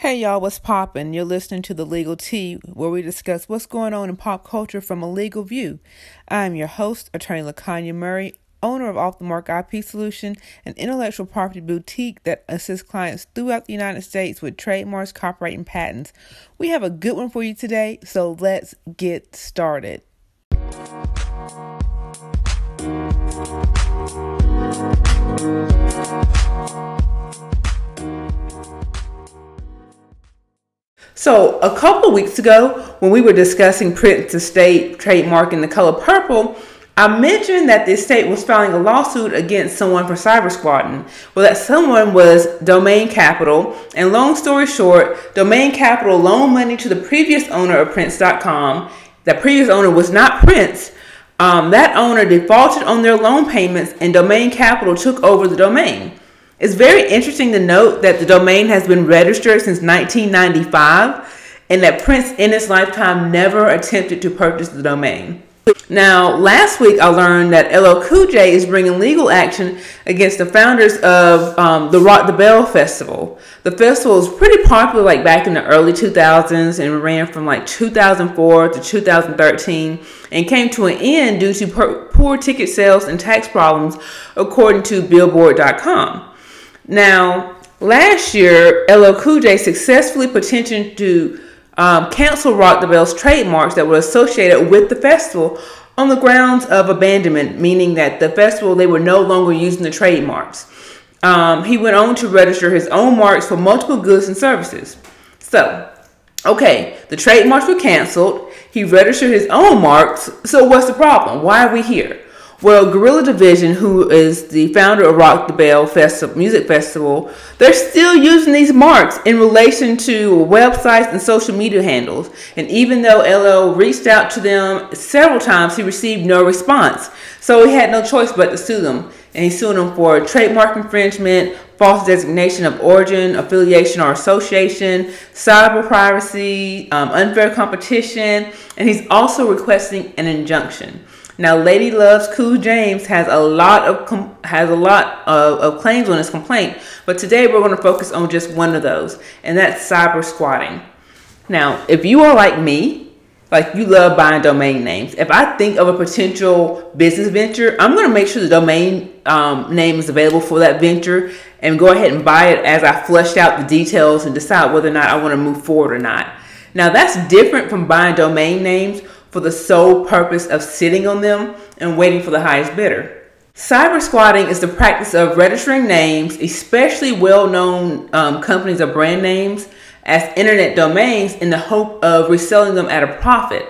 Hey y'all, what's poppin'? You're listening to The Legal Tea, where we discuss what's going on in pop culture from a legal view. I'm your host, Attorney LaKanya Murray, owner of Off the Mark IP Solution, an intellectual property boutique that assists clients throughout the United States with trademarks, copyright, and patents. We have a good one for you today, so let's get started. So, a couple weeks ago, when we were discussing Prince Estate trademarking the color purple, I mentioned that the estate was filing a lawsuit against someone for cyber squatting. Well, that someone was Domain Capital. And long story short, Domain Capital loaned money to the previous owner of Prince.com. That previous owner was not Prince. Um, that owner defaulted on their loan payments, and Domain Capital took over the domain. It's very interesting to note that the domain has been registered since 1995 and that Prince in his lifetime never attempted to purchase the domain. Now, last week I learned that LL Cool J is bringing legal action against the founders of um, the Rock the Bell Festival. The festival was pretty popular like back in the early 2000s and ran from like 2004 to 2013 and came to an end due to poor ticket sales and tax problems, according to Billboard.com. Now, last year, LL Cool J successfully petitioned to um, cancel Rock the Bell's trademarks that were associated with the festival on the grounds of abandonment, meaning that the festival they were no longer using the trademarks. Um, he went on to register his own marks for multiple goods and services. So, okay, the trademarks were canceled. He registered his own marks. So, what's the problem? Why are we here? Well, Guerrilla Division, who is the founder of Rock the Bell Festival, Music Festival, they're still using these marks in relation to websites and social media handles. And even though LL reached out to them several times, he received no response. So he had no choice but to sue them. And he sued them for trademark infringement, false designation of origin, affiliation or association, cyber piracy, um, unfair competition, and he's also requesting an injunction. Now, Ladies Love Cool James has a lot of com- has a lot of, of claims on his complaint, but today we're going to focus on just one of those, and that's cyber squatting. Now, if you are like me, like you love buying domain names, if I think of a potential business venture, I'm going to make sure the domain um, name is available for that venture and go ahead and buy it as I flesh out the details and decide whether or not I want to move forward or not. Now, that's different from buying domain names for the sole purpose of sitting on them and waiting for the highest bidder. Cyber squatting is the practice of registering names, especially well known um, companies or brand names, as internet domains in the hope of reselling them at a profit.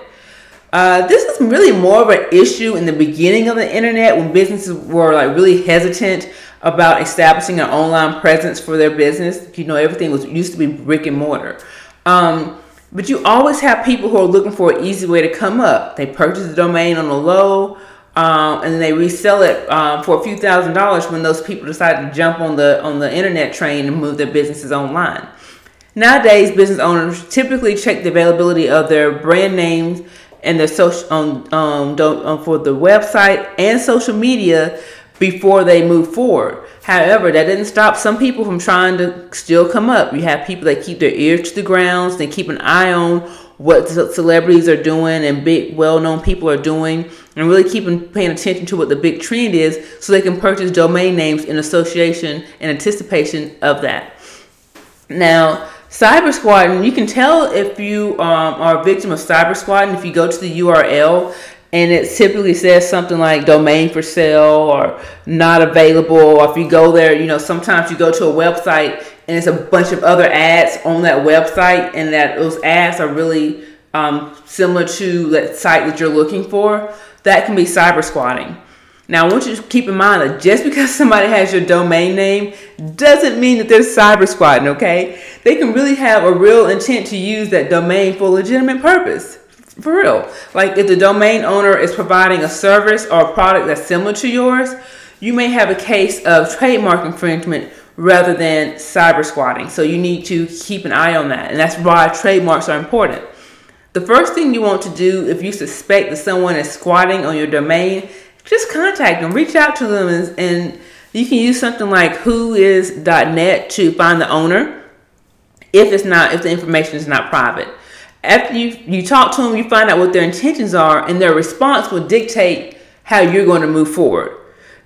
Uh, this is really more of an issue in the beginning of the internet when businesses were like really hesitant about establishing an online presence for their business. You know, everything was used to be brick and mortar. Um, but you always have people who are looking for an easy way to come up. They purchase the domain on the low, um, and they resell it um, for a few thousand dollars when those people decide to jump on the on the internet train and move their businesses online. Nowadays, business owners typically check the availability of their brand names and their social on um, do, um, for the website and social media before they move forward. However, that didn't stop some people from trying to still come up. You have people that keep their ears to the grounds, they keep an eye on what celebrities are doing and big well-known people are doing and really keeping paying attention to what the big trend is so they can purchase domain names in association and anticipation of that. Now, cyber squatting, you can tell if you um, are a victim of cyber squatting if you go to the URL and it typically says something like domain for sale or not available. Or if you go there you know sometimes you go to a website and it's a bunch of other ads on that website. And that those ads are really um, similar to that site that you're looking for. That can be cyber squatting. Now i want you to keep in mind that just because somebody has your domain name doesn't mean that they're cyber squatting okay? They can really have a real intent to use that domain for a legitimate purpose for real. Like if the domain owner is providing a service or a product that's similar to yours, you may have a case of trademark infringement rather than cyber squatting. So you need to keep an eye on that. And that's why trademarks are important. The first thing you want to do if you suspect that someone is squatting on your domain, just contact them, reach out to them, and, and you can use something like whois.net to find the owner if it's not if the information is not private. After you you talk to them, you find out what their intentions are, and their response will dictate how you're going to move forward.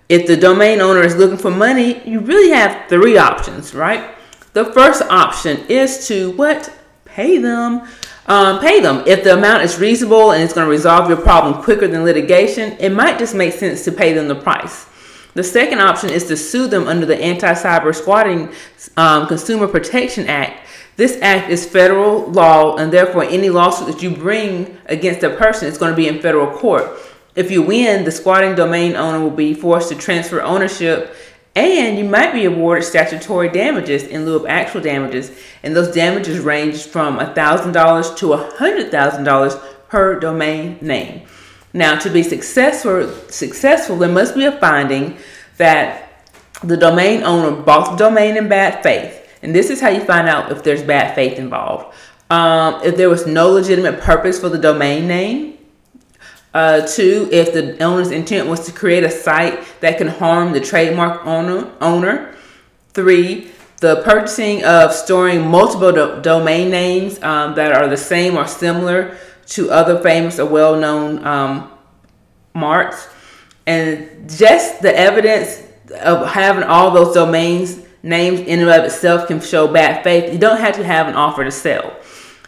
If the domain owner is looking for money, you really have three options, right? The first option is to what? Pay them. Um, pay them. If the amount is reasonable and it's going to resolve your problem quicker than litigation, it might just make sense to pay them the price. The second option is to sue them under the Anti Cyber Squatting um, Consumer Protection Act. This act is federal law, and therefore, any lawsuit that you bring against a person is going to be in federal court. If you win, the squatting domain owner will be forced to transfer ownership and you might be awarded statutory damages in lieu of actual damages. And those damages range from $1,000 to $100,000 per domain name. Now, to be successful, successful, there must be a finding that the domain owner bought the domain in bad faith. And this is how you find out if there's bad faith involved. Um, if there was no legitimate purpose for the domain name, uh, two, if the owner's intent was to create a site that can harm the trademark owner. owner. Three, the purchasing of storing multiple do domain names um, that are the same or similar to other famous or well-known um, marks. And just the evidence of having all those domains names in and of itself can show bad faith. You don't have to have an offer to sell.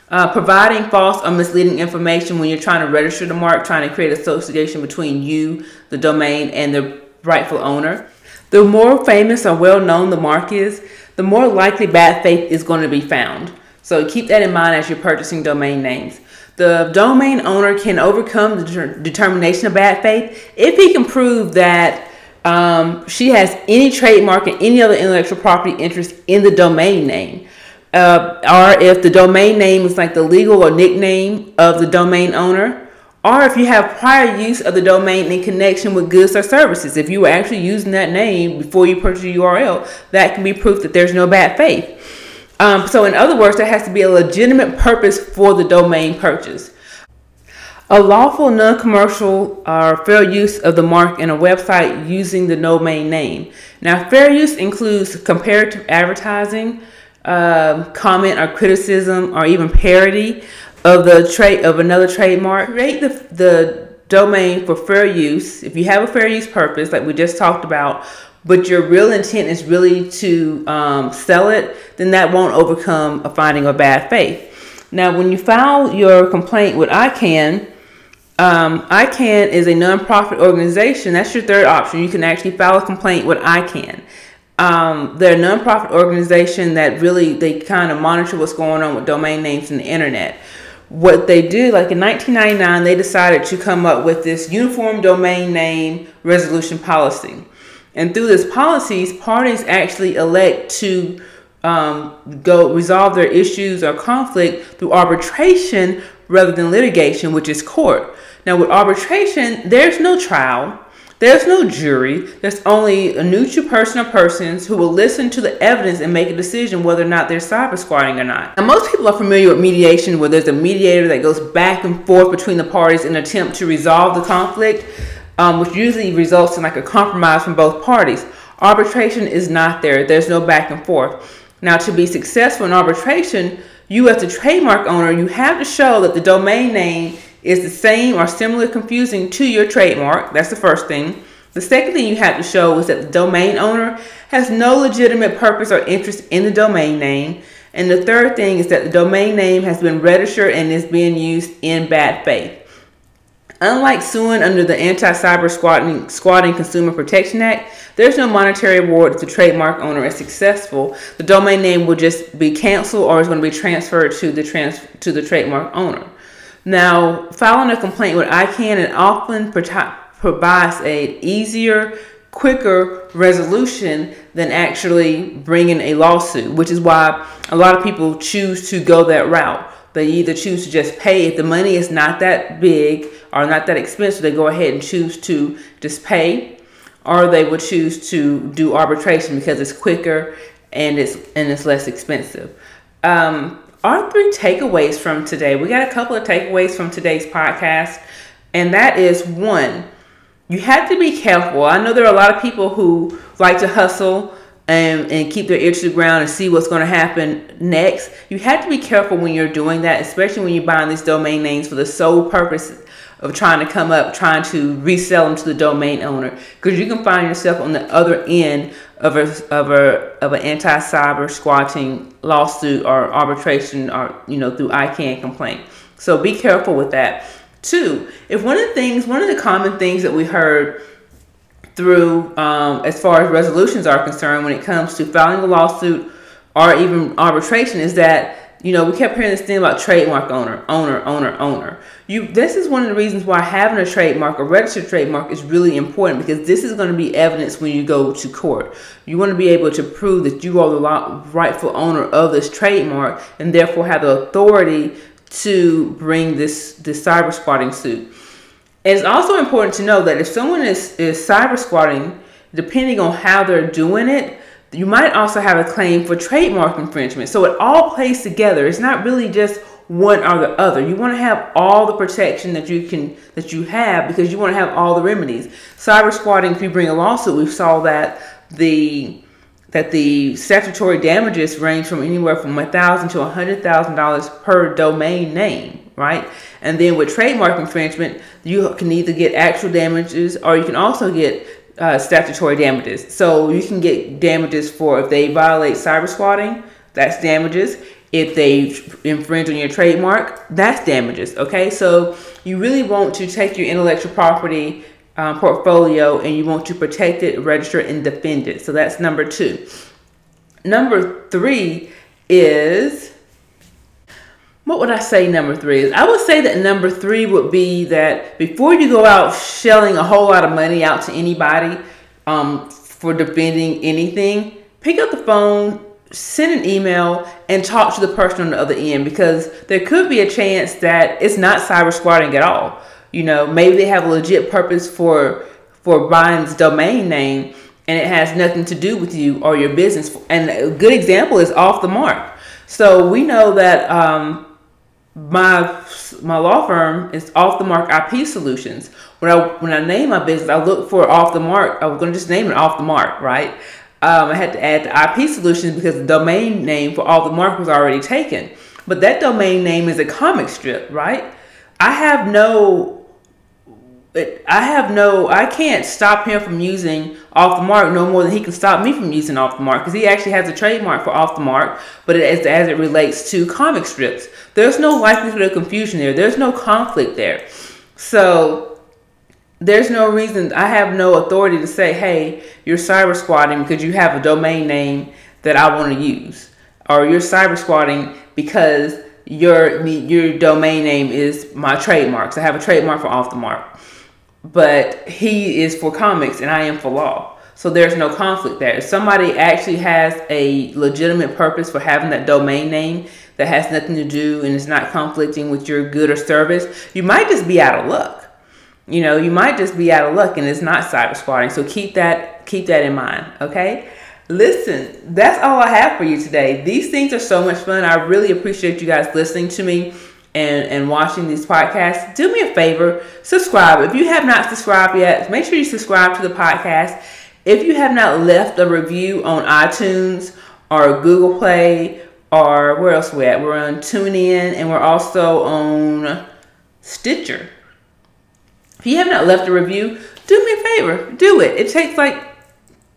Uh, providing false or misleading information when you're trying to register the mark, trying to create association between you, the domain, and the rightful owner. The more famous or well known the mark is, the more likely bad faith is going to be found. So keep that in mind as you're purchasing domain names. The domain owner can overcome the determination of bad faith if he can prove that um, she has any trademark and any other intellectual property interest in the domain name uh, or if the domain name is like the legal or nickname of the domain owner, or if you have prior use of the domain in connection with goods or services. If you were actually using that name before you purchase a URL, that can be proof that there's no bad faith. Um, so, in other words, there has to be a legitimate purpose for the domain purchase. A lawful, non commercial, or fair use of the mark in a website using the domain name. Now, fair use includes comparative advertising, um, comment or criticism or even parody of the trade of another trademark. Create the, the domain for fair use. If you have a fair use purpose, like we just talked about, but your real intent is really to um, sell it, then that won't overcome a finding of bad faith. Now, when you file your complaint with ICANN, um, ICANN is a nonprofit organization. That's your third option. You can actually file a complaint with ICANN. Um, they're a nonprofit organization that really they kind of monitor what's going on with domain names in the internet. What they do, like in 1999, they decided to come up with this uniform domain name resolution policy. And through this policies, parties actually elect to um, go resolve their issues or conflict through arbitration rather than litigation, which is court. Now, with arbitration, there's no trial there's no jury. There's only a neutral person or persons who will listen to the evidence and make a decision whether or not they're cyber squatting or not. Now, most people are familiar with mediation, where there's a mediator that goes back and forth between the parties in an attempt to resolve the conflict, um, which usually results in like a compromise from both parties. Arbitration is not there. There's no back and forth. Now, to be successful in arbitration, you as the trademark owner, you have to show that the domain name is the same or similar confusing to your trademark. That's the first thing. The second thing you have to show is that the domain owner has no legitimate purpose or interest in the domain name. And the third thing is that the domain name has been registered and is being used in bad faith. Unlike suing under the Anti-Cyber Squatting, Squatting Consumer Protection Act, there's no monetary award if the trademark owner is successful. The domain name will just be canceled or is going to be transferred to the trans to the trademark owner. Now, filing a complaint with ICANN and often provides a easier, quicker resolution than actually bringing a lawsuit, which is why a lot of people choose to go that route. They either choose to just pay if the money is not that big or not that expensive, they go ahead and choose to just pay, or they would choose to do arbitration because it's quicker and it's and it's less expensive. Um, our three takeaways from today. We got a couple of takeaways from today's podcast, and that is one, you have to be careful. I know there are a lot of people who like to hustle and, and keep their ear to the ground and see what's going to happen next. You have to be careful when you're doing that, especially when you're buying these domain names for the sole purpose of trying to come up, trying to resell them to the domain owner, because you can find yourself on the other end of a of a of an anti-cyber squatting lawsuit or arbitration or you know through ICANN complaint. So be careful with that. Two, if one of the things, one of the common things that we heard through um, as far as resolutions are concerned when it comes to filing a lawsuit or even arbitration is that you know we kept hearing this thing about trademark owner owner owner owner. You this is one of the reasons why having a trademark a registered trademark is really important because this is going to be evidence when you go to court. You want to be able to prove that you are the rightful owner of this trademark and therefore have the authority to bring this this cyber squatting suit it's also important to know that if someone is, is cyber squatting, depending on how they're doing it, you might also have a claim for trademark infringement. So it all plays together. It's not really just one or the other. You want to have all the protection that you can that you have because you want to have all the remedies. Cyber squatting, if you bring a lawsuit, we saw that the that the statutory damages range from anywhere from a thousand to hundred thousand dollars per domain name right? And then with trademark infringement, you can either get actual damages or you can also get uh, statutory damages. So you can get damages for if they violate cyber squatting, that's damages. If they infringe on your trademark, that's damages. Okay, so you really want to take your intellectual property um, portfolio and you want to protect it, register it, and defend it. So that's number two. Number three is what would I say number three is? I would say that number three would be that before you go out shelling a whole lot of money out to anybody um, for defending anything, pick up the phone, send an email, and talk to the person on the other end because there could be a chance that it's not cyber squatting at all. You know, maybe they have a legit purpose for for buying this domain name and it has nothing to do with you or your business. And a good example is off the mark. So we know that um, my my law firm is off the mark IP solutions. When I when I name my business, I look for off the mark. I was going to just name it off the mark, right? Um, I had to add the IP solutions because the domain name for off the mark was already taken. But that domain name is a comic strip, right? I have no I have no, I can't stop him from using off the mark no more than he can stop me from using off the mark because he actually has a trademark for off the mark, but as, as it relates to comic strips, there's no likelihood of confusion there. There's no conflict there. So there's no reason, I have no authority to say, hey, you're cyber squatting because you have a domain name that I want to use, or you're cyber squatting because your your domain name is my trademark. So I have a trademark for off the mark but he is for comics and I am for law. So there's no conflict there. If somebody actually has a legitimate purpose for having that domain name that has nothing to do and is not conflicting with your good or service, you might just be out of luck. You know, you might just be out of luck and it's not cyber squatting. So keep that keep that in mind, okay? Listen, that's all I have for you today. These things are so much fun. I really appreciate you guys listening to me and, and watching these podcasts, do me a favor, subscribe. If you have not subscribed yet, make sure you subscribe to the podcast. If you have not left a review on iTunes or Google Play or where else we at? We're on TuneIn and we're also on Stitcher. If you have not left a review, do me a favor, do it. It takes like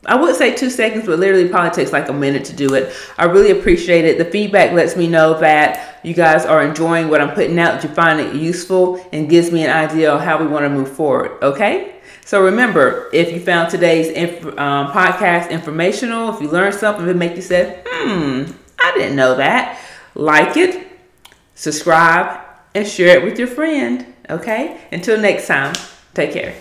I would say two seconds, but literally probably takes like a minute to do it. I really appreciate it. The feedback lets me know that you guys are enjoying what I'm putting out, that you find it useful, and gives me an idea of how we want to move forward. Okay? So remember, if you found today's inf- um, podcast informational, if you learned something, if it make you say, hmm, I didn't know that, like it, subscribe, and share it with your friend. Okay? Until next time, take care.